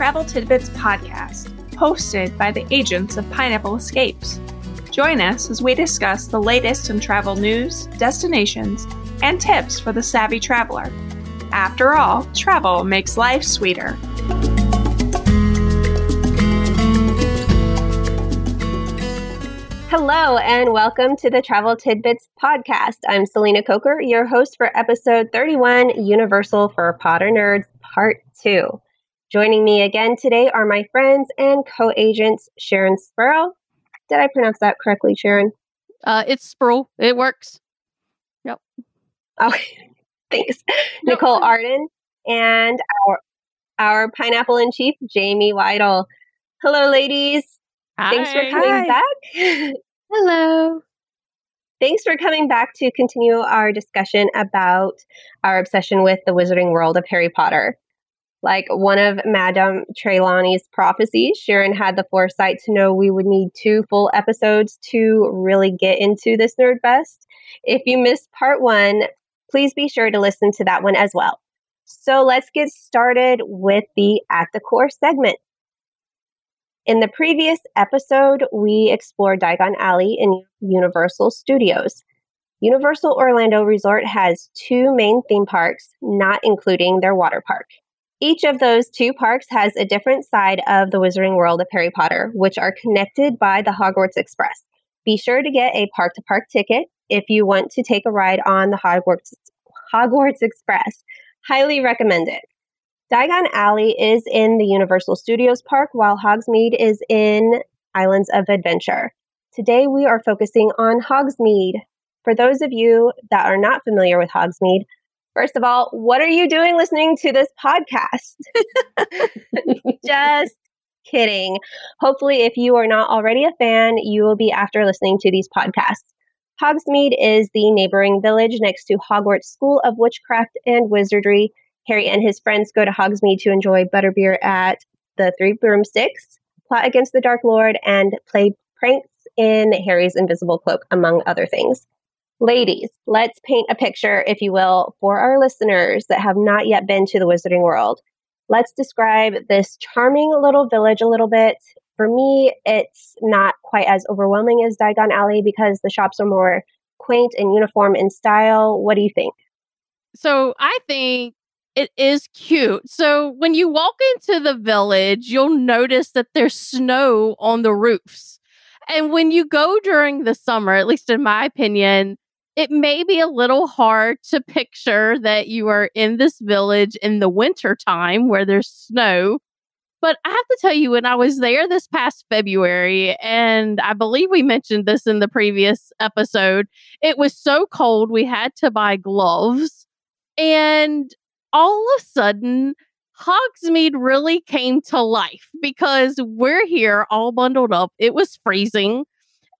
Travel Tidbits podcast, hosted by the agents of Pineapple Escapes. Join us as we discuss the latest in travel news, destinations, and tips for the savvy traveler. After all, travel makes life sweeter. Hello, and welcome to the Travel Tidbits podcast. I'm Selena Coker, your host for episode 31 Universal for Potter Nerds, Part 2. Joining me again today are my friends and co agents, Sharon Spurl. Did I pronounce that correctly, Sharon? Uh, it's Sprull. It works. Yep. Okay, thanks. Yep. Nicole Arden and our, our pineapple in chief, Jamie Weidel. Hello, ladies. Hi. Thanks for coming Hi. back. Hello. Thanks for coming back to continue our discussion about our obsession with the wizarding world of Harry Potter. Like one of Madame Trelawney's prophecies, Sharon had the foresight to know we would need two full episodes to really get into this nerd fest. If you missed part one, please be sure to listen to that one as well. So let's get started with the At the Core segment. In the previous episode, we explored Diagon Alley in Universal Studios. Universal Orlando Resort has two main theme parks, not including their water park. Each of those two parks has a different side of the wizarding world of Harry Potter, which are connected by the Hogwarts Express. Be sure to get a park to park ticket if you want to take a ride on the Hogwarts, Hogwarts Express. Highly recommend it. Diagon Alley is in the Universal Studios Park, while Hogsmeade is in Islands of Adventure. Today we are focusing on Hogsmeade. For those of you that are not familiar with Hogsmeade, first of all, what are you doing listening to this podcast? Just kidding. Hopefully, if you are not already a fan, you will be after listening to these podcasts. Hogsmeade is the neighboring village next to Hogwarts School of Witchcraft and Wizardry Harry and his friends go to Hogsmeade to enjoy butterbeer at the Three Broomsticks, plot against the Dark Lord, and play pranks in Harry's invisible cloak, among other things. Ladies, let's paint a picture, if you will, for our listeners that have not yet been to the Wizarding World. Let's describe this charming little village a little bit. For me, it's not quite as overwhelming as Diagon Alley because the shops are more quaint and uniform in style. What do you think? So I think it is cute. So when you walk into the village, you'll notice that there's snow on the roofs. And when you go during the summer, at least in my opinion, it may be a little hard to picture that you are in this village in the winter time where there's snow. But I have to tell you, when I was there this past February, and I believe we mentioned this in the previous episode, it was so cold we had to buy gloves. And all of a sudden, Hogsmeade really came to life because we're here all bundled up. It was freezing.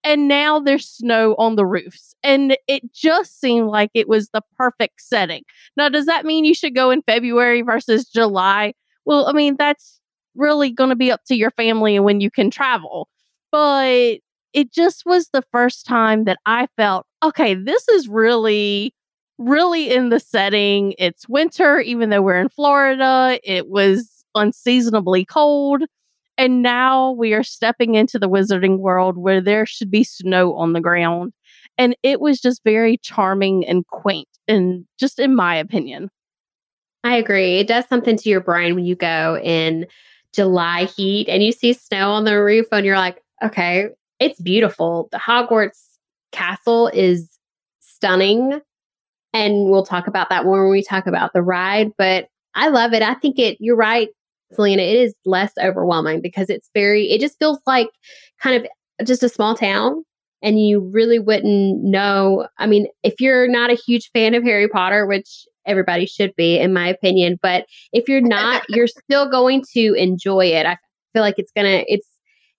And now there's snow on the roofs. And it just seemed like it was the perfect setting. Now, does that mean you should go in February versus July? Well, I mean, that's really going to be up to your family and when you can travel. But it just was the first time that I felt, okay, this is really really in the setting. It's winter, even though we're in Florida. It was unseasonably cold. And now we are stepping into the wizarding world where there should be snow on the ground. And it was just very charming and quaint, and just in my opinion. I agree. It does something to your brain when you go in July heat and you see snow on the roof, and you're like, okay, it's beautiful. The Hogwarts castle is stunning. And we'll talk about that when we talk about the ride. But I love it. I think it, you're right, Selena, it is less overwhelming because it's very, it just feels like kind of just a small town. And you really wouldn't know. I mean, if you're not a huge fan of Harry Potter, which everybody should be, in my opinion, but if you're not, you're still going to enjoy it. I feel like it's gonna, it's,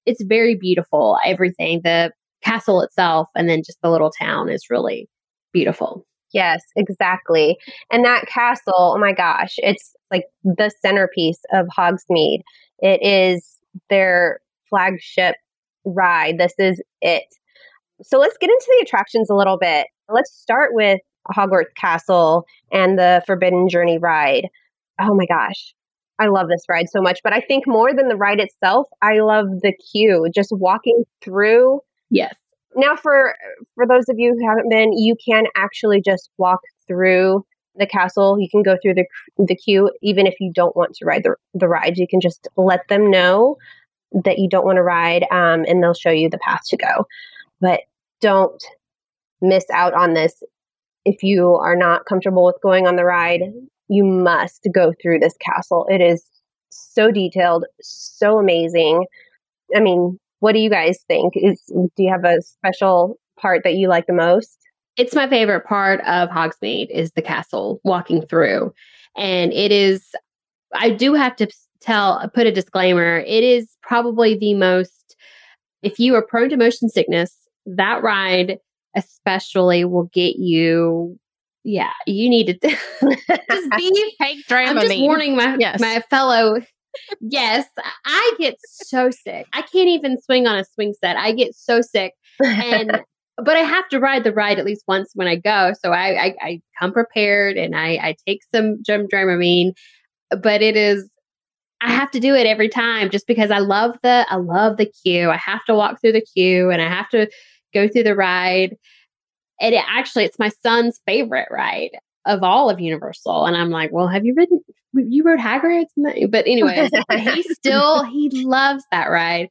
it's very beautiful. Everything, the castle itself, and then just the little town is really beautiful. Yes, exactly. And that castle, oh my gosh, it's like the centerpiece of Hogsmeade. It is their flagship ride. This is it. So let's get into the attractions a little bit. Let's start with Hogwarts Castle and the Forbidden Journey ride. Oh my gosh. I love this ride so much, but I think more than the ride itself, I love the queue, just walking through. Yes. Now for for those of you who haven't been, you can actually just walk through the castle. You can go through the the queue even if you don't want to ride the the rides. You can just let them know that you don't want to ride um, and they'll show you the path to go. But don't miss out on this if you are not comfortable with going on the ride you must go through this castle. It is so detailed, so amazing. I mean, what do you guys think? Is do you have a special part that you like the most? It's my favorite part of Hogsmeade is the castle walking through. And it is I do have to tell put a disclaimer. It is probably the most if you are prone to motion sickness, that ride especially will get you yeah, you need to just be fake drama. I'm just warning my yes. my fellow. Yes, I get so sick. I can't even swing on a swing set. I get so sick, and but I have to ride the ride at least once when I go. So I I, I come prepared and I I take some gem Dramamine, but it is I have to do it every time just because I love the I love the queue. I have to walk through the queue and I have to go through the ride and it actually it's my son's favorite ride of all of Universal. And I'm like, well, have you ridden? You rode Hagrid's, but anyways, he still he loves that ride,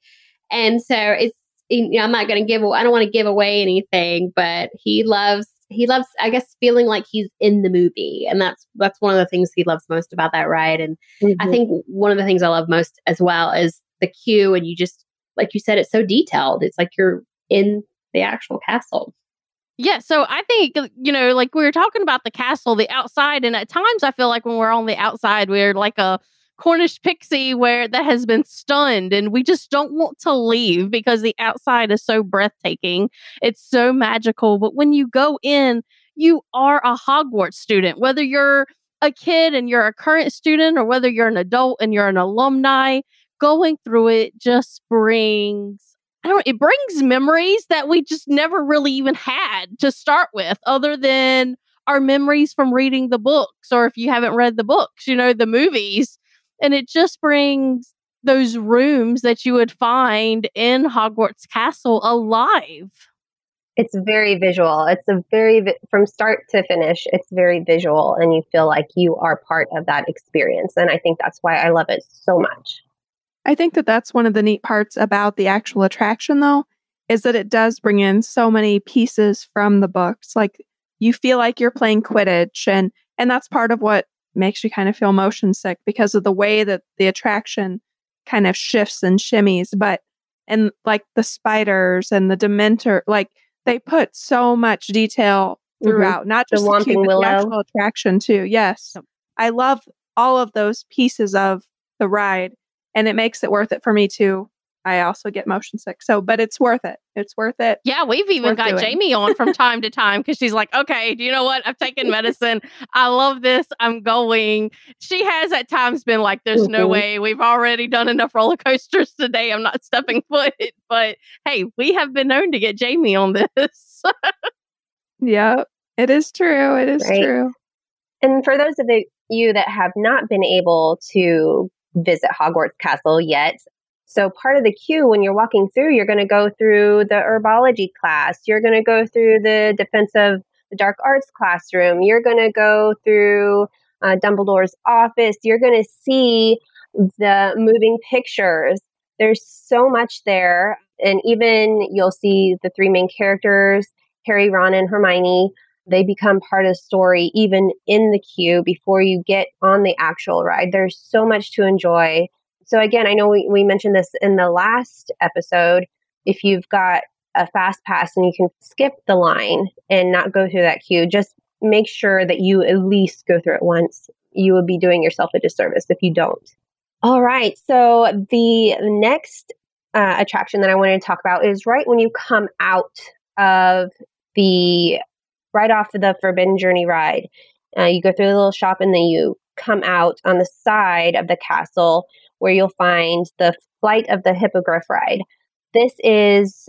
and so it's. You know, I'm not going to give. I don't want to give away anything, but he loves. He loves, I guess, feeling like he's in the movie, and that's that's one of the things he loves most about that ride. And mm-hmm. I think one of the things I love most as well is the queue, and you just like you said, it's so detailed. It's like you're in the actual castle. Yeah, so I think uh, you know, like we were talking about the castle, the outside, and at times I feel like when we're on the outside, we're like a Cornish pixie where that has been stunned, and we just don't want to leave because the outside is so breathtaking. It's so magical, but when you go in, you are a Hogwarts student, whether you're a kid and you're a current student, or whether you're an adult and you're an alumni. Going through it just brings I don't it brings memories that we just never really even had to start with, other than our memories from reading the books, or if you haven't read the books, you know, the movies. And it just brings those rooms that you would find in Hogwarts Castle alive. It's very visual. It's a very, from start to finish, it's very visual, and you feel like you are part of that experience. And I think that's why I love it so much. I think that that's one of the neat parts about the actual attraction, though, is that it does bring in so many pieces from the books. Like you feel like you're playing Quidditch, and and that's part of what makes you kind of feel motion sick because of the way that the attraction kind of shifts and shimmies. But and like the spiders and the Dementor, like they put so much detail mm-hmm. throughout, mm-hmm. not just the, the, cube, the actual attraction too. Yes, I love all of those pieces of the ride and it makes it worth it for me too. I also get motion sick. So, but it's worth it. It's worth it. Yeah, we've even got doing. Jamie on from time to time because she's like, okay, do you know what? I've taken medicine. I love this. I'm going. She has at times been like, there's mm-hmm. no way. We've already done enough roller coasters today. I'm not stepping foot. But hey, we have been known to get Jamie on this. yeah, it is true. It is right. true. And for those of you that have not been able to visit Hogwarts Castle yet. So, part of the queue when you're walking through, you're going to go through the herbology class, you're going to go through the defense of the dark arts classroom, you're going to go through uh, Dumbledore's office, you're going to see the moving pictures. There's so much there. And even you'll see the three main characters Harry, Ron, and Hermione they become part of the story even in the queue before you get on the actual ride. There's so much to enjoy. So, again, I know we, we mentioned this in the last episode. If you've got a fast pass and you can skip the line and not go through that queue, just make sure that you at least go through it once. You would be doing yourself a disservice if you don't. All right. So, the next uh, attraction that I wanted to talk about is right when you come out of the right off the Forbidden Journey ride. Uh, you go through the little shop and then you come out on the side of the castle where you'll find the Flight of the Hippogriff ride. This is,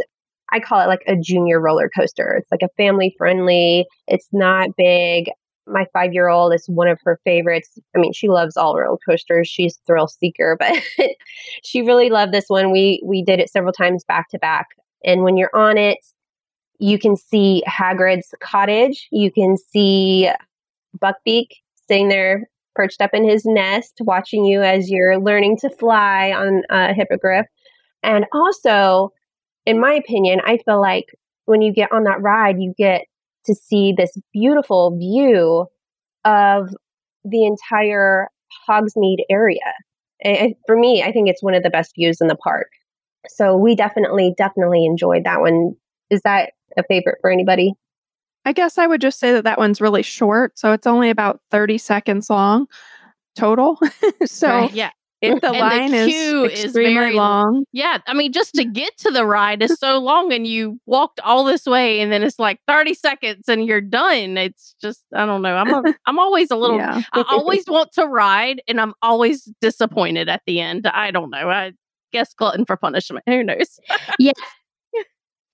I call it like a junior roller coaster. It's like a family friendly, it's not big. my five year old is one of her favorites. I mean, she loves all roller coasters. She's a thrill seeker, but she really loved this one. We we did it several times back to back. And when you're on it, you can see Hagrid's cottage. You can see Buckbeak sitting there perched up in his nest, watching you as you're learning to fly on a hippogriff. And also, in my opinion, I feel like when you get on that ride, you get to see this beautiful view of the entire Hogsmeade area. And for me, I think it's one of the best views in the park. So we definitely, definitely enjoyed that one. Is that a favorite for anybody? I guess I would just say that that one's really short. So it's only about 30 seconds long total. so right, yeah. If the and line the is queue extremely very long, Yeah, I mean, just to get to the ride is so long, and you walked all this way, and then it's like thirty seconds, and you're done. It's just, I don't know. I'm a, I'm always a little. yeah. I always want to ride, and I'm always disappointed at the end. I don't know. I guess glutton for punishment. Who knows?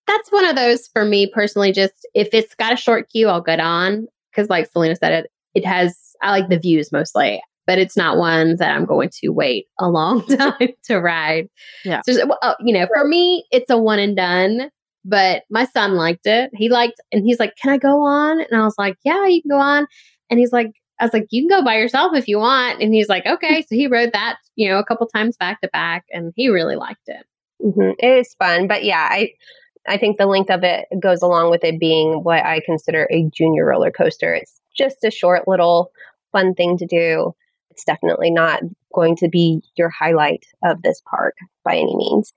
That's one of those for me personally. Just if it's got a short queue, I'll get on because, like Selena said, it it has. I like the views mostly, but it's not one that I'm going to wait a long time to ride. Yeah. So, well, uh, you know, for me, it's a one and done. But my son liked it. He liked, and he's like, "Can I go on?" And I was like, "Yeah, you can go on." And he's like, "I was like, you can go by yourself if you want." And he's like, "Okay." So he rode that, you know, a couple times back to back, and he really liked it. hmm It is fun, but yeah, I I think the length of it goes along with it being what I consider a junior roller coaster. It's just a short little fun thing to do. It's definitely not going to be your highlight of this park by any means.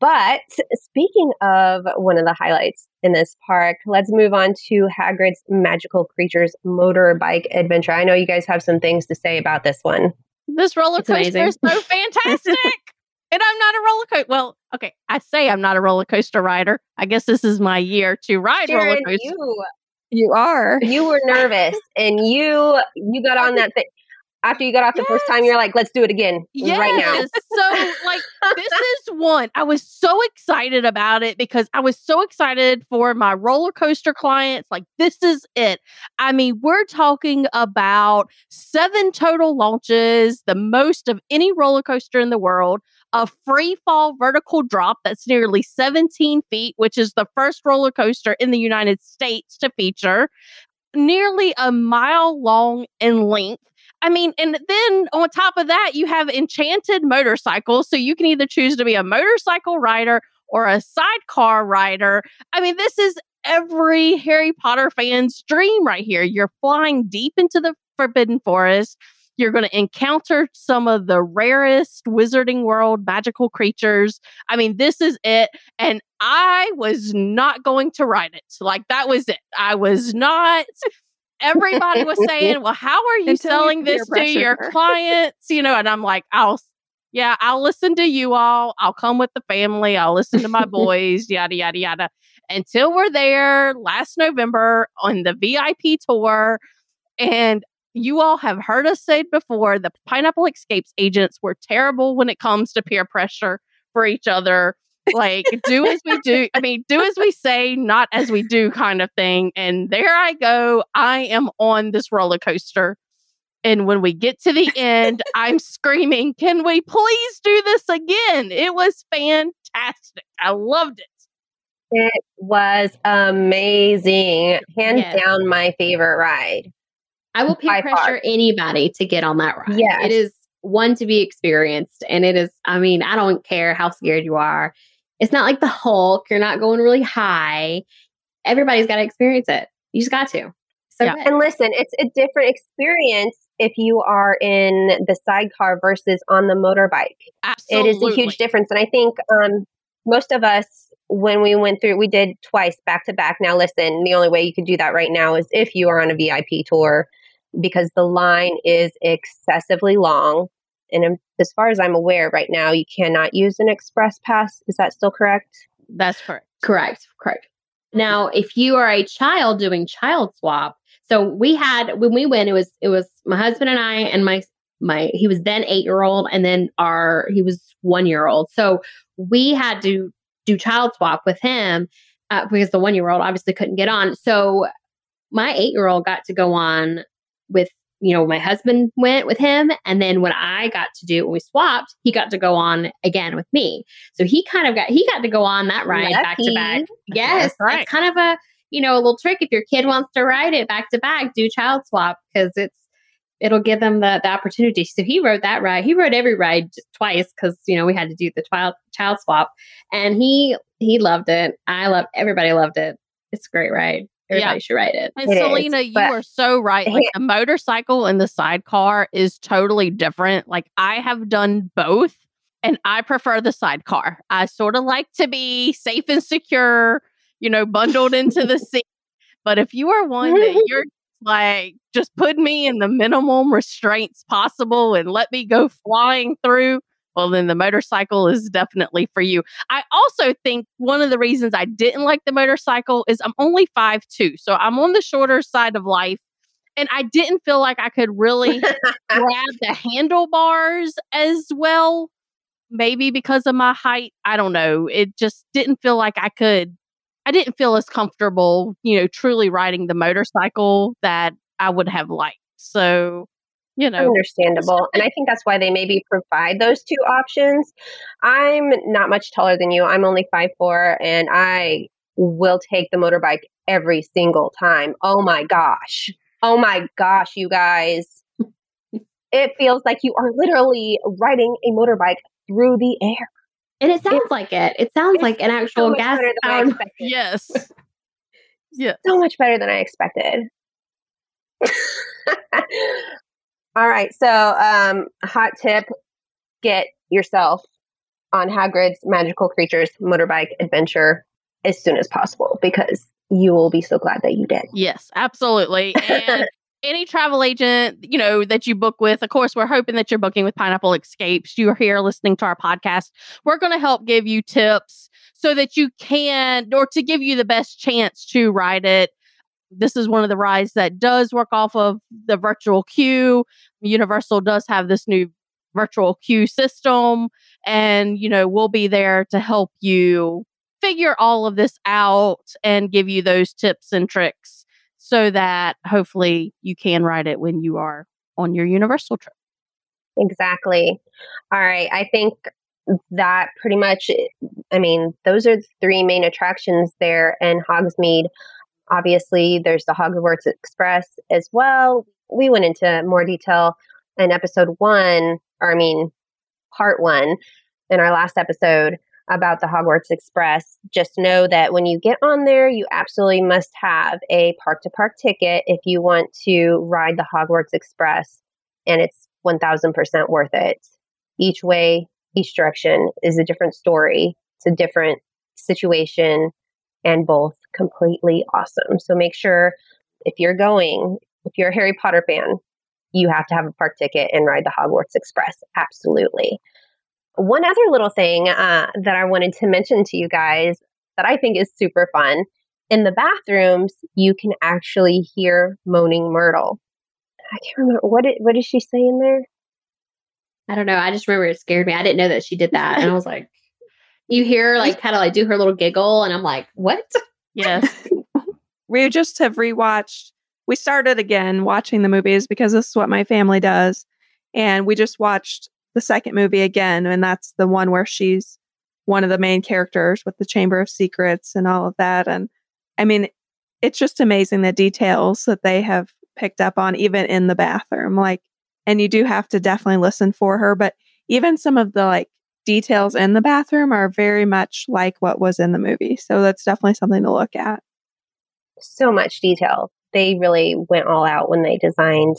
But speaking of one of the highlights in this park, let's move on to Hagrid's Magical Creatures motorbike adventure. I know you guys have some things to say about this one. This roller It's coaster amazing. is so fantastic. And I'm not a roller coaster. Well, okay, I say I'm not a roller coaster rider. I guess this is my year to ride roller coasters. you you are. you were nervous and you you got on that thing after you got off the first time you're like let's do it again right now So, like, this is one. I was so excited about it because I was so excited for my roller coaster clients. Like, this is it. I mean, we're talking about seven total launches, the most of any roller coaster in the world, a free fall vertical drop that's nearly 17 feet, which is the first roller coaster in the United States to feature, nearly a mile long in length. I mean, and then on top of that, you have enchanted motorcycles. So you can either choose to be a motorcycle rider or a sidecar rider. I mean, this is every Harry Potter fan's dream right here. You're flying deep into the Forbidden Forest. You're going to encounter some of the rarest Wizarding World magical creatures. I mean, this is it. And I was not going to write it. Like, that was it. I was not everybody was saying, "Well, how are you Until you selling peer this to your her. clients?" You know, and I'm like, "I'll, yeah, I'll listen to you all. I'll come with the family. I'll listen to my boys. Yada yada yada." Until we're there last November on the VIP tour, and you all have heard us say before: the Pineapple Escapes agents. Were terrible when it comes to peer pressure for each other. Like do as we do i mean do as we say not as we do kind of thing. And there i go. I am on this roller coaster. And when we get to the end i'm screaming can we please do this again? It was fantastic. I loved it. It was amazing. Hands Yes. down my favorite ride I will peer pressure far. anybody to get on that ride. Yeah. It is one to be experienced. And it is, I mean, I don't care how scared you are. It's not like the Hulk. You're not going really high. Everybody's got to experience it. You just got to. So Yeah. and listen it's a different experience if you are in the sidecar versus on the motorbike absolutely it is a huge difference and i think um, most of us when we went through we did twice back to back now listen the only way you could do that right now is if you are on a vip tour because the line is excessively long and um, as far as i'm aware right now you cannot use an express pass is that still correct that's correct Correct. Correct. Now, if you are a child doing child swap, so we had when we went, it was it was my husband and I and my my he was then eight year old and then our he was one year old. So we had to do child swap with him uh, because the one year old obviously couldn't get on. So my eight year old got to go on with, you know, my husband went with him. And then when I got to do when we swapped, he got to go on again with me. So he kind of got, he got to go on that ride back to back. Yes. That's right. It's kind of a, you know, a little trick. If your kid wants to ride it back to back, do child swap because it's, it'll give them the, the opportunity. So he rode that ride. He rode every ride twice because, you know, we had to do the child, child swap and he, he loved it. I love, everybody loved it. It's a great ride. Everybody Yeah. should ride it. And It is, Selena, you but- are so right. Like the motorcycle and the sidecar is totally different. Like I have done both and I prefer the sidecar. I sort of like to be safe and secure, you know, bundled into the seat. But if you are one that you're like, just put me in the minimum restraints possible and let me go flying through, well, then the motorcycle is definitely for you. I also think one of the reasons I didn't like the motorcycle is I'm only five two, so I'm on the shorter side of life, and I didn't feel like I could really grab the handlebars as well. Maybe because of my height, I don't know. It just didn't feel like I could. I didn't feel as comfortable, you know, truly riding the motorcycle that I would have liked. So, you know, Understandable. And I think that's why they maybe provide those two options. I'm not much taller than you. I'm only five four, and I will take the motorbike every single time. Oh my gosh. Oh my gosh, you guys. It feels like you are literally riding a motorbike through the air. And it sounds like it. It sounds like an actual much gas better than I powered. expected. yes, yes. so much better than I expected. All right, so um, hot tip: get yourself on Hagrid's Magical Creatures motorbike adventure as soon as possible because you will be so glad that you did. Yes, absolutely. And any travel agent, you know, that you book with, of course, we're hoping that you're booking with Pineapple Escapes. You're here listening to our podcast. We're going to help give you tips so that you can, or to give you the best chance to ride it. This is one of the rides that does work off of the virtual queue. Universal does have this new virtual queue system, and, you know, we'll be there to help you figure all of this out and give you those tips and tricks so that hopefully you can ride it when you are on your universal trip. Exactly. All right, I think that pretty much. I mean, those are the three main attractions there in Hogsmeade. Obviously, there's the Hogwarts Express as well. We went into more detail in episode one, or I mean, part one, in our last episode about the Hogwarts Express. Just know that when you get on there, you absolutely must have a park to park ticket if you want to ride the Hogwarts Express, and it's 1000% worth it. Each way, each direction is a different story, it's a different situation, and both completely awesome. So make sure if you're going, if you're a Harry Potter fan, you have to have a park ticket and ride the Hogwarts Express. Absolutely. One other little thing uh, that I wanted to mention to you guys that I think is super fun in the bathrooms, you can actually hear Moaning Myrtle. I can't remember what did what did she say in there? I don't know. I just remember it scared me. I didn't know that she did that. And I was like, you hear her like kind of like do her little giggle. And I'm like, what? Yes. we just have rewatched we started again watching the movies because this is what my family does and we just watched the second movie again and that's the one where she's one of the main characters with the chamber of secrets and all of that and i mean it's just amazing the details that they have picked up on even in the bathroom like and you do have to definitely listen for her but even some of the like details in the bathroom are very much like what was in the movie so that's definitely something to look at So much detail. They really went all out when they designed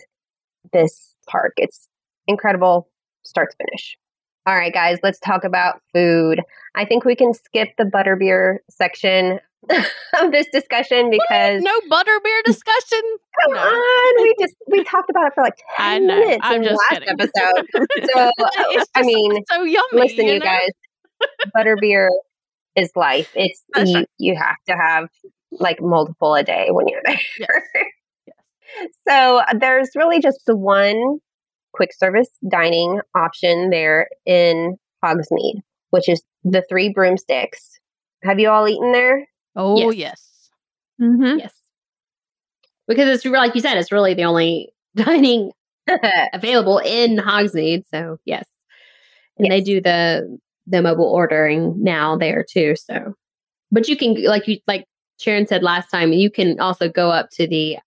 this park. It's incredible start to finish. All right, guys, let's talk about food. I think we can skip the butterbeer section of this discussion because no butterbeer discussion. come No. on, we just we talked about it for like ten know. minutes I'm in the just last kidding. episode. So I mean, so yummy. listen, you, know? guys, butterbeer is life. It's That's you, right. you have to have like multiple a day when you're there. Yes. So there's really just the one quick service dining option there in Hogsmeade, which is the three broomsticks. Have you all eaten there? Oh Yes. yes. mm-hmm. Yes. because it's like you said, it's really the only dining available in Hogsmeade. So yes, and yes. they do the the mobile ordering now there too. So, but you can like you like Sharon said last time, you can also go up to the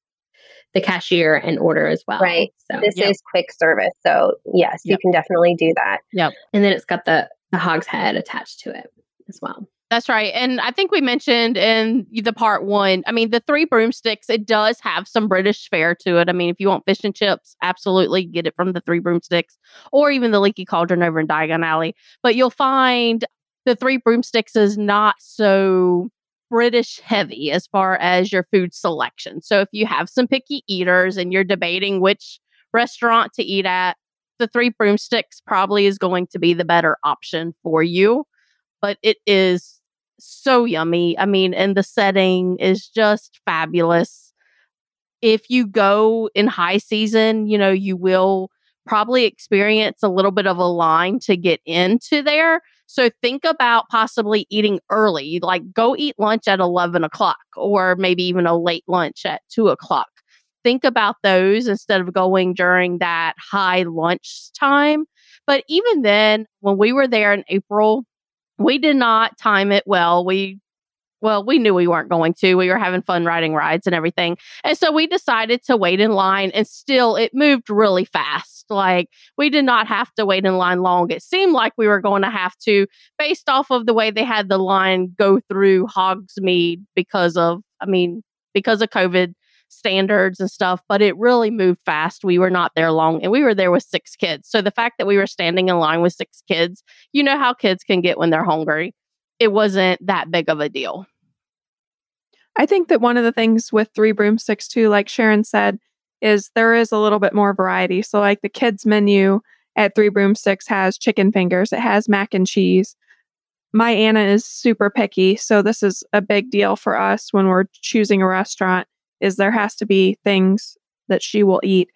the cashier and order as well. Right. So this yep. is quick service. So yes, yep. you can definitely do that. Yep. And then it's got the the hog's head attached to it as well. That's right. And I think we mentioned in the part one, I mean, the three broomsticks, it does have some British fare to it. I mean, if you want fish and chips, absolutely get it from the three broomsticks or even the leaky cauldron over in Diagon Alley. But you'll find the three broomsticks is not so British heavy as far as your food selection. So if you have some picky eaters and you're debating which restaurant to eat at, the three broomsticks probably is going to be the better option for you. But it is so yummy. I mean, and the setting is just fabulous. If you go in high season, you know, you will probably experience a little bit of a line to get into there. So think about possibly eating early, like go eat lunch at 11 o'clock or maybe even a late lunch at two o'clock. Think about those instead of going during that high lunch time. But even then, when we were there in April, we did not time it well. We well, we knew we weren't going to. We were having fun riding rides and everything. And so we decided to wait in line and still it moved really fast. Like we did not have to wait in line long. It seemed like we were going to have to based off of the way they had the line go through Hogsmeade because of I mean, because of COVID standards and stuff, but it really moved fast. We were not there long and we were there with six kids. So the fact that we were standing in line with six kids, you know how kids can get when they're hungry. It wasn't that big of a deal. I think that one of the things with Three Broomsticks, too, like Sharon said, is there is a little bit more variety. So, like the kids' menu at Three Broomsticks has chicken fingers, it has mac and cheese. My Anna is super picky, so this is a big deal for us when we're choosing a restaurant is there has to be things that she will eat.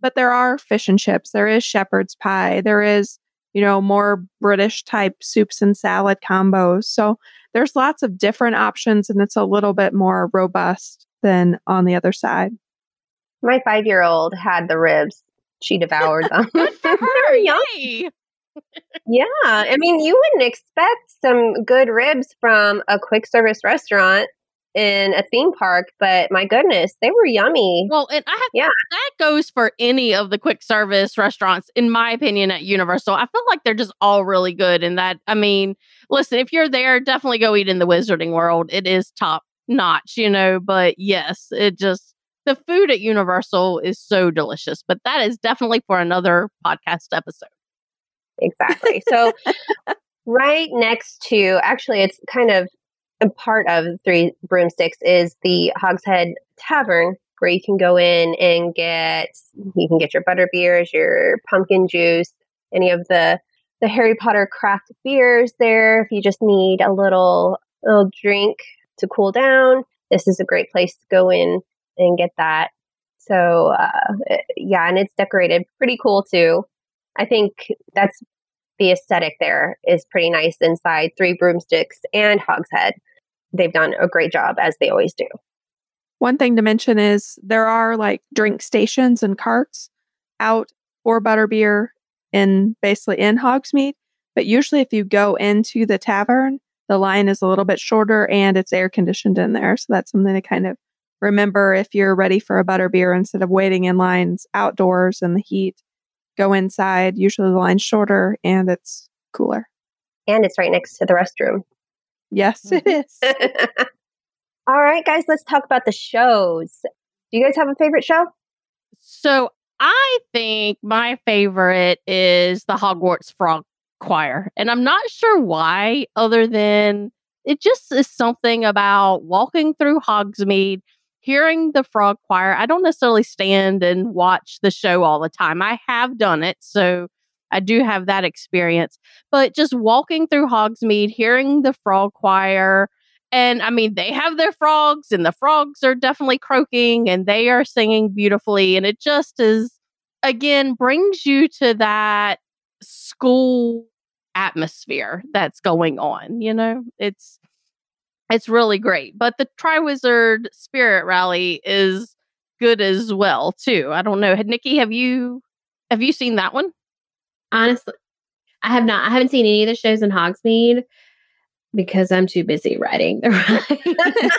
But there are fish and chips, there is shepherd's pie, there is, you know, more British type soups and salad combos. So there's lots of different options and it's a little bit more robust than on the other side. My five year old had the ribs. She devoured them. Yummy. yeah. I mean, you wouldn't expect some good ribs from a quick service restaurant in a theme park, but my goodness, they were yummy. Well, and I have yeah, that goes for any of the quick service restaurants, in my opinion, at Universal. I feel like they're just all really good. And that, I mean, listen, if you're there, definitely go eat in the Wizarding World. It is top notch, you know. But yes, it just the food at Universal is so delicious. But that is definitely for another podcast episode. Exactly. So. right next to actually it's kind of part of Three Broomsticks is the Hogshead Tavern, where you can go in and get you can get your butter beers, your pumpkin juice, any of the the Harry Potter craft beers there. If you just need a little little drink to cool down, this is a great place to go in and get that. So uh, yeah, and it's decorated pretty cool too. I think that's the aesthetic there is pretty nice inside Three Broomsticks and Hogshead they've done a great job as they always do. One thing to mention is there are like drink stations and carts out for butterbeer in basically in Hogsmeade. But usually, if you go into the tavern, the line is a little bit shorter and it's air conditioned in there. So that's something to kind of remember if you're ready for a butterbeer instead of waiting in lines outdoors in the heat. Go inside. Usually, the line's shorter and it's cooler. And it's right next to the restroom. Yes, it mm-hmm. is. All right, guys, let's talk about the shows. Do you guys have a favorite show? So I think my favorite is the Hogwarts Frog Choir. And I'm not sure why, other than it just is something about walking through Hogsmeade, hearing the frog choir. I don't necessarily stand and watch the show all the time. I have done it. So I do have that experience. But just walking through Hogsmeade, hearing the frog choir, and I mean, they have their frogs, and the frogs are definitely croaking and they are singing beautifully. And it just is, again, brings you to that school atmosphere that's going on. You know, it's it's really great. But the Triwizard Spirit Rally is good as well too. I don't know. Nikki, have you have you seen that one? Honestly, I have not. I haven't seen any of the shows in Hogsmeade because I'm too busy writing the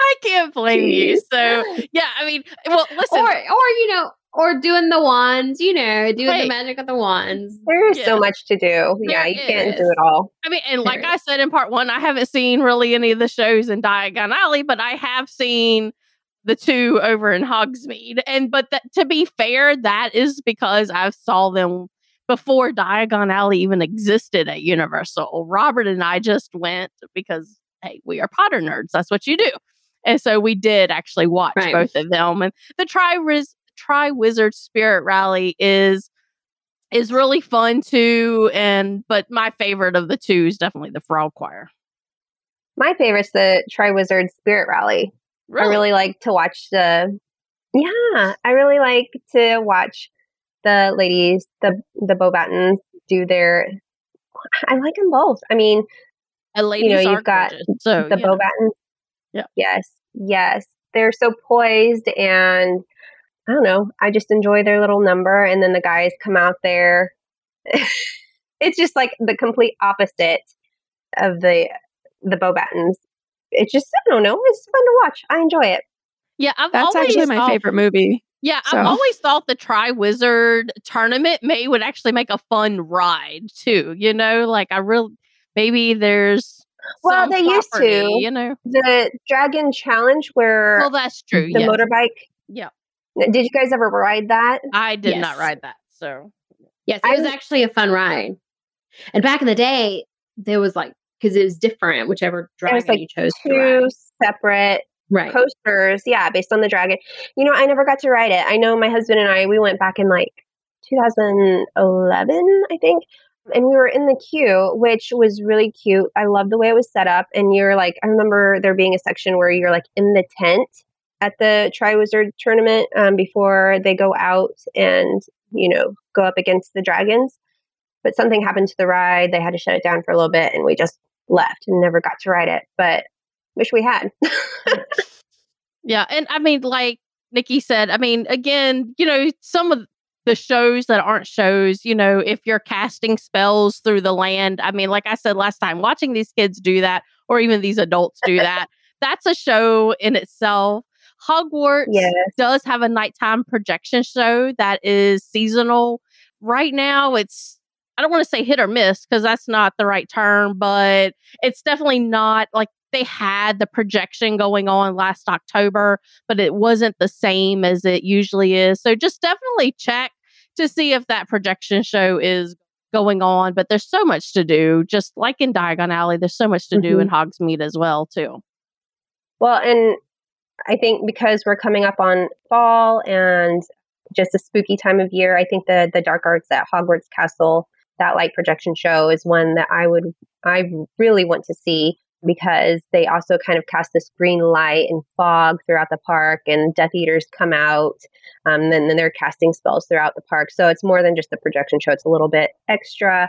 I can't blame you. So yeah, I mean, well, listen, or or you know, or doing the wands, you know, doing the magic of the wands. There's yeah. so much to do. Yeah, you can't do it all. I mean, and like I said in part one, I haven't seen really any of the shows in Diagon Alley, but I have seen the two over in Hogsmeade. And but that, to be fair, that is because I saw them before Diagon Alley even existed at Universal. Robert and I just went because hey, we are Potter nerds. That's what you do. And so we did actually watch right. both of them. And the Tri Tri Wizard Spirit Rally is is really fun too. And but my favorite of the two is definitely the Frog Choir. My favorite's the Tri Wizard Spirit Rally. Really? I really like to watch the yeah, I really like to watch the ladies, the the Beauxbatons do their I like them both. I mean, and ladies you know, you've got gorgeous, so, the yeah. Beauxbatons. Yeah. Yes. Yes. They're so poised and I don't know. I just enjoy their little number and then the guys come out there. it's just like the complete opposite of the the Beauxbatons. It's just I don't know. It's fun to watch. I enjoy it. Yeah, I've that's actually my favorite movie. Yeah, so. I've always thought the Tri Wizard tournament may would actually make a fun ride too. You know, like I really maybe there's well they property, used to you know the dragon challenge where well that's true the yes. motorbike yeah did you guys ever ride that i did yes. not ride that so yes it was actually a fun ride and back in the day there was like because it was different whichever dragon like you chose two separate right. coasters yeah based on the dragon you know i never got to ride it i know my husband and i we went back in like 2011 i think and we were in the queue, which was really cute. I love the way it was set up. And you're like, I remember there being a section where you're like in the tent at the Tri Wizard tournament um, before they go out and, you know, go up against the dragons. But something happened to the ride. They had to shut it down for a little bit and we just left and never got to write it. But wish we had. yeah. And I mean, like Nikki said, I mean, again, you know, some of the shows that aren't shows, you know, if you're casting spells through the land. I mean, like I said last time, watching these kids do that, or even these adults do that, that's a show in itself. Hogwarts yes. does have a nighttime projection show that is seasonal. Right now, it's, I don't want to say hit or miss because that's not the right term, but it's definitely not like they had the projection going on last October, but it wasn't the same as it usually is. So just definitely check to see if that projection show is going on. But there's so much to do, just like in Diagon Alley, there's so much to mm-hmm. do in mm-hmm. Hogsmeade as well, too. Well, and I think because we're coming up on fall and just a spooky time of year, I think the the dark arts at Hogwarts Castle, that light projection show is one that I would I really want to see because they also kind of cast this green light and fog throughout the park, and Death Eaters come out, um, and then they're casting spells throughout the park. So it's more than just a projection show; it's a little bit extra,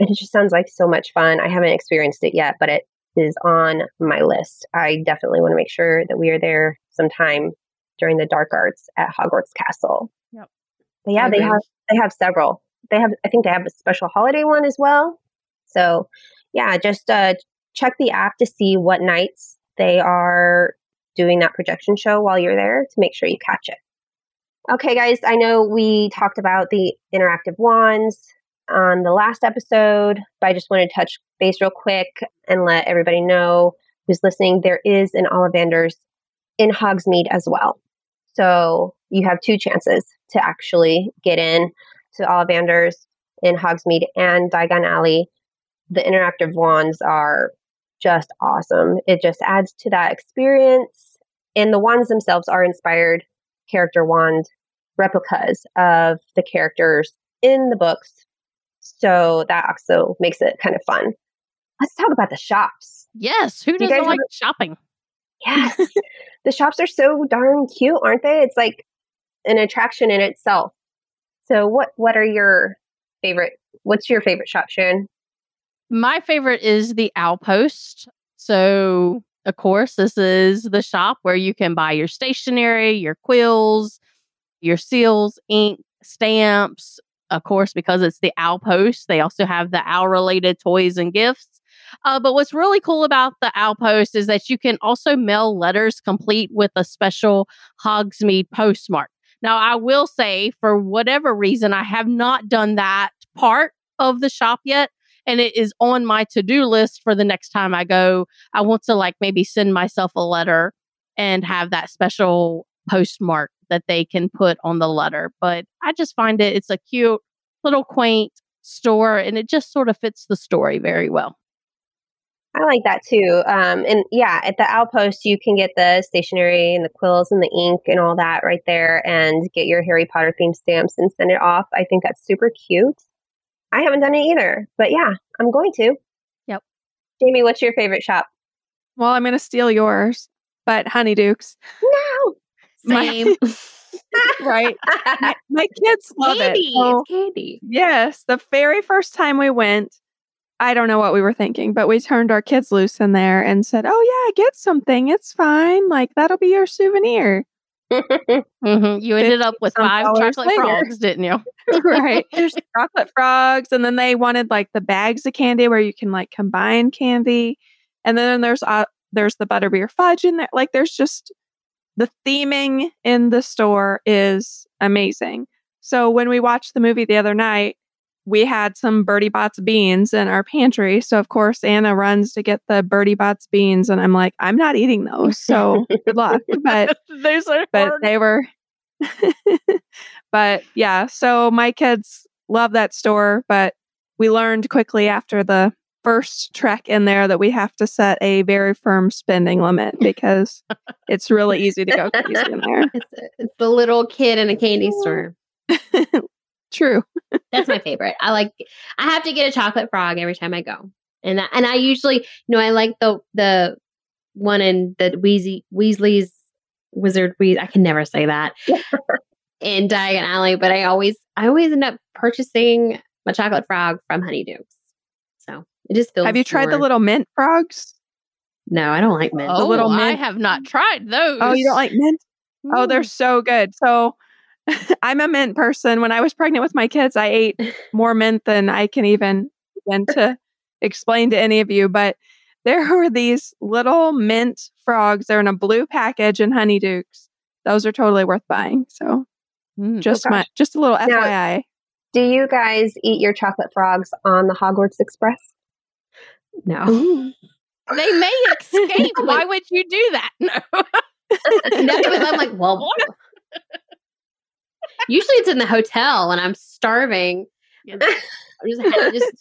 and it just sounds like so much fun. I haven't experienced it yet, but it is on my list. I definitely want to make sure that we are there sometime during the dark arts at Hogwarts Castle. Yep. But yeah, they have they have several. They have I think they have a special holiday one as well. So yeah, just uh, check the app to see what nights they are doing that projection show while you're there to make sure you catch it. Okay, guys, I know we talked about the interactive wands on the last episode, but I just want to touch base real quick and let everybody know who's listening there is an Ollivanders in Hogsmeade as well. So you have two chances to actually get in to Ollivanders in Hogsmeade and Diagon Alley. The interactive wands are just awesome. It just adds to that experience. And the wands themselves are inspired character wand replicas of the characters in the books. So that also makes it kind of fun. Let's talk about the shops. Yes. Who doesn't like have... shopping? Yes. the shops are so darn cute, aren't they? It's like an attraction in itself. So what what are your favorite what's your favorite shop, Sharon? My favorite is the Owl Post. So Of course, this is the shop where you can buy your stationery, your quills, your seals, ink, stamps. Of course, because it's the Owl Post, they also have the owl related toys and gifts. Uh, but what's really cool about the Owl Post is that you can also mail letters complete with a special Hogsmeade postmark. Now, I will say, for whatever reason, I have not done that part of the shop yet. And it is on my to do list for the next time I go. I want to like maybe send myself a letter and have that special postmark that they can put on the letter. But I just find it, it's a cute little quaint store and it just sort of fits the story very well. I like that too. Um, and yeah, at the Owl Post, you can get the stationery and the quills and the ink and all that right there and get your Harry Potter themed stamps and send it off. I think that's super cute. I haven't done it either, but yeah, I'm going to. Yep. Jamie, what's your favorite shop? Well, I'm going to steal yours, but Honeydukes. No. Same. right. My, my kids love candy. it. So, it's candy. yes, the very first time we went, I don't know what we were thinking, but we turned our kids loose in there and said, "Oh yeah, get something. It's fine. Like that'll be your souvenir." Mhm. You ended up with five chocolate later. frogs, didn't you? right. There's chocolate frogs, and then they wanted like the bags of candy where you can like combine candy, and then there's uh, there's the butterbeer fudge in there. Like there's just the theming in the store is amazing. So when we watched the movie the other night, we had some Bertie Bott's beans in our pantry. So of course Anna runs to get the Bertie Bott's beans, and I'm like, I'm not eating those. So good luck. But Those are but they were but yeah so my kids love that store but we learned quickly after the first trek in there that we have to set a very firm spending limit because it's really easy to go crazy in there It's, it's the little kid in a candy store. True That's my favorite. I like. I have to get a chocolate frog every time I go, and that, and I usually, you know, I like the the one in the Weasley Weasley's Wizard Weas. I can never say that in Diagon Alley, but I always I always end up purchasing my chocolate frog from Honeydukes. So it just feels. have you tried the little mint frogs No, I don't like mint. oh, little mint. I have not tried those. oh you don't like mint oh they're Mm. so good so i'm a mint person when i was pregnant with my kids i ate more mint than I can even begin to explain to any of you. But there were these little mint frogs. They're in a blue package in Honeydukes. Those are totally worth buying. So Mm. just gosh. my just a little Now- FYI. Do you guys eat your chocolate frogs on the Hogwarts Express? No, They may escape. Why would you do that? No. no, I'm like, well, usually it's in the hotel and I'm starving. I'm just, I just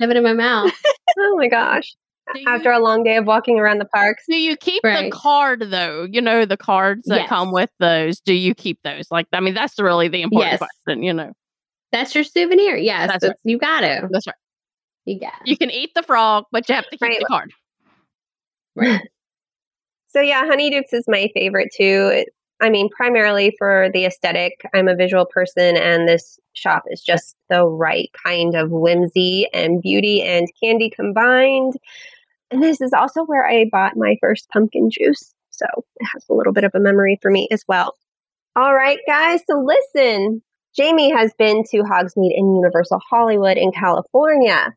have it in my mouth. Oh my gosh. Do After you, a long day of walking around the parks. do you keep Right. the card though? You know the cards that come with those. Do you keep those? Like, I mean, that's really the important Yes. question. You know, That's your souvenir. Yes, That's that's you got to. that's right. You got You can eat the frog, but you have to keep Right. the card. Right. So yeah, Honeydukes is my favorite too. It- I mean, primarily for the aesthetic. I'm a visual person, and this shop is just the right kind of whimsy and beauty and candy combined. And this is also where I bought my first pumpkin juice, so it has a little bit of a memory for me as well. All right, guys. So listen, Jamie has been to Hogsmeade and Universal Hollywood in California.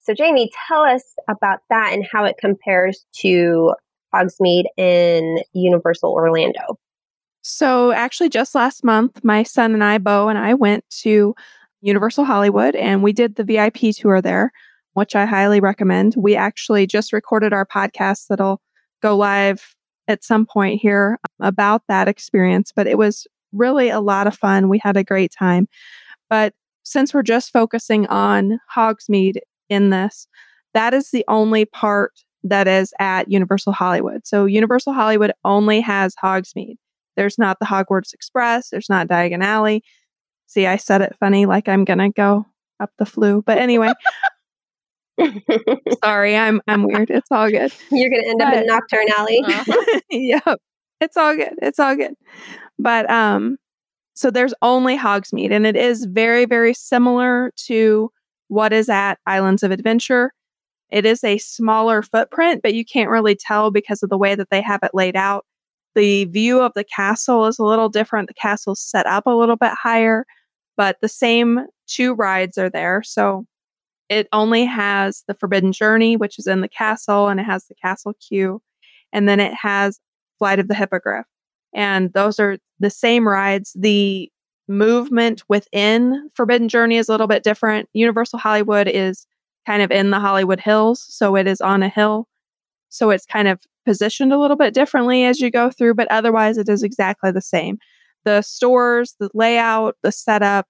So Jamie, tell us about that and how it compares to Hogsmeade in Universal Orlando. So actually just last month, my son and I, Bo and I went to Universal Hollywood and we did the VIP tour there, which I highly recommend. We actually just recorded our podcast that'll go live at some point here um, about that experience, but it was really a lot of fun. We had a great time. But since we're just focusing on Hogsmeade in this, that is the only part that is at Universal Hollywood. So Universal Hollywood only has Hogsmeade. There's not the Hogwarts Express. There's not Diagon Alley. See, I said it funny, like I'm gonna go up the Floo. But anyway, sorry, I'm I'm weird. It's all good. You're going to end up in But- Knockturn Alley. Uh-huh. yep. It's all good. It's all good. But um so there's only Hogsmeade and it is very very similar to what is at Islands of Adventure. It is a smaller footprint, but you can't really tell because of the way that they have it laid out. The view of the castle is a little different. The castle's set up a little bit higher, but the same two rides are there. So it only has the Forbidden Journey, which is in the castle, and it has the castle queue. And then it has Flight of the Hippogriff. And those are the same rides. The movement within Forbidden Journey is a little bit different. Universal Hollywood is kind of in the Hollywood Hills, so it is on a hill. So it's kind of positioned a little bit differently as you go through, but otherwise it is exactly the same. The stores, the layout, the setup,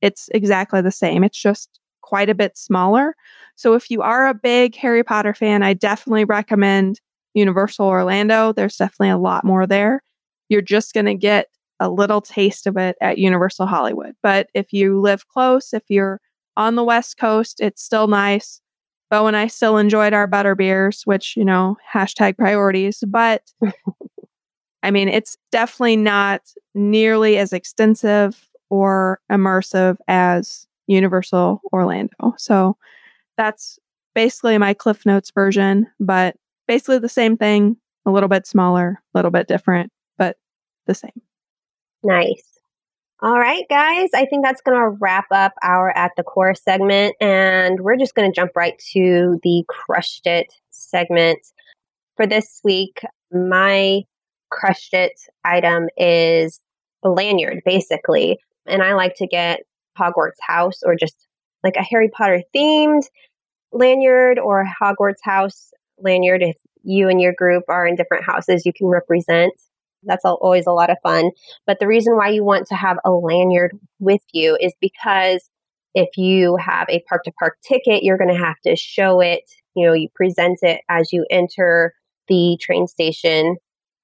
it's exactly the same. It's just quite a bit smaller. So if you are a big Harry Potter fan, I definitely recommend Universal Orlando. There's definitely a lot more there. You're just going to get a little taste of it at Universal Hollywood. But if you live close, if you're on the West Coast, it's still nice. Bo and I still enjoyed our butter beers, which, you know, hashtag priorities. But I mean, it's definitely not nearly as extensive or immersive as Universal Orlando. So that's basically my Cliff Notes version, but basically the same thing, a little bit smaller, a little bit different, but the same. Nice. All right, guys, I think that's going to wrap up our At the Core segment, and we're just going to jump right to the Crushed It segment. For this week, my Crushed It item is a lanyard, basically. And I like to get Hogwarts House or just like a Harry Potter themed lanyard or Hogwarts House lanyard. If you and your group are in different houses, you can represent. That's always a lot of fun. But the reason why you want to have a lanyard with you is because if you have a park to park ticket, you're going to have to show it. You know, you present it as you enter the train station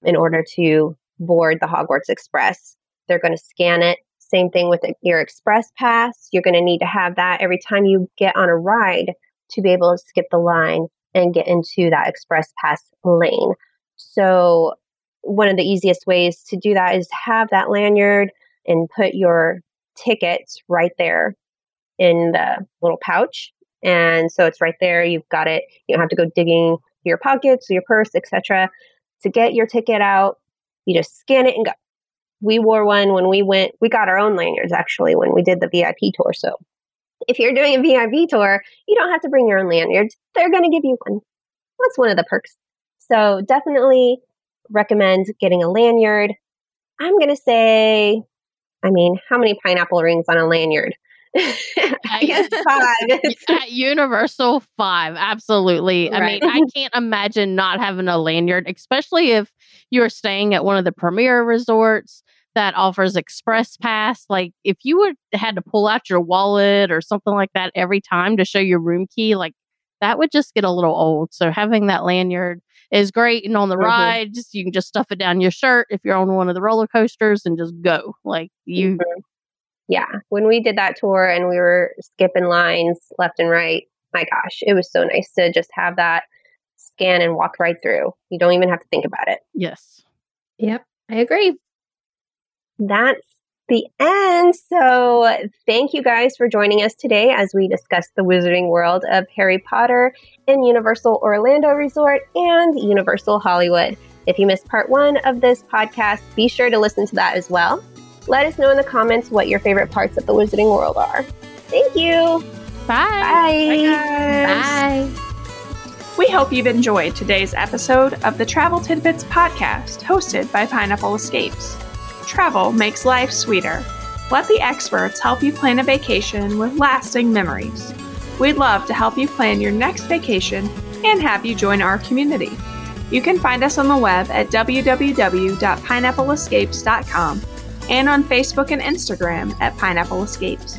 in order to board the Hogwarts Express. They're going to scan it same thing with your express pass. You're going to need to have that every time you get on a ride to be able to skip the line and get into that express pass lane. So, one of the easiest ways to do that is have that lanyard and put your tickets right there in the little pouch. And so it's right there. You've got it. You don't have to go digging your pockets, your purse, etc. To get your ticket out, you just scan it and go we wore one when we went, we got our own lanyards actually when we did the VIP tour. So if you're doing a VIP tour, you don't have to bring your own lanyards. They're going to give you one. That's one of the perks. So definitely recommend getting a lanyard. I'm going to say, I mean, how many pineapple rings on a lanyard? I guess five. At Universal, five. Absolutely. Right. I mean, I can't imagine not having a lanyard, especially if you're staying at one of the premier resorts that offers express pass like if you would had to pull out your wallet or something like that every time to show your room key like that would just get a little old so having that lanyard is great and on the mm-hmm. rides you can just stuff it down your shirt if you're on one of the roller coasters and just go like you mm-hmm. yeah when we did that tour and we were skipping lines left and right my gosh it was so nice to just have that scan and walk right through you don't even have to think about it yes yep i agree that's the end. So, thank you guys for joining us today as we discuss the wizarding world of Harry Potter in Universal Orlando Resort and Universal Hollywood. If you missed part one of this podcast, be sure to listen to that as well. Let us know in the comments what your favorite parts of the wizarding world are. Thank you. Bye. Bye. Bye. We hope you've enjoyed today's episode of the Travel Tidbits podcast hosted by Pineapple Escapes travel makes life sweeter. Let the experts help you plan a vacation with lasting memories. We'd love to help you plan your next vacation and have you join our community. You can find us on the web at www.pineappleescapes.com and on Facebook and Instagram at Pineapple Escapes.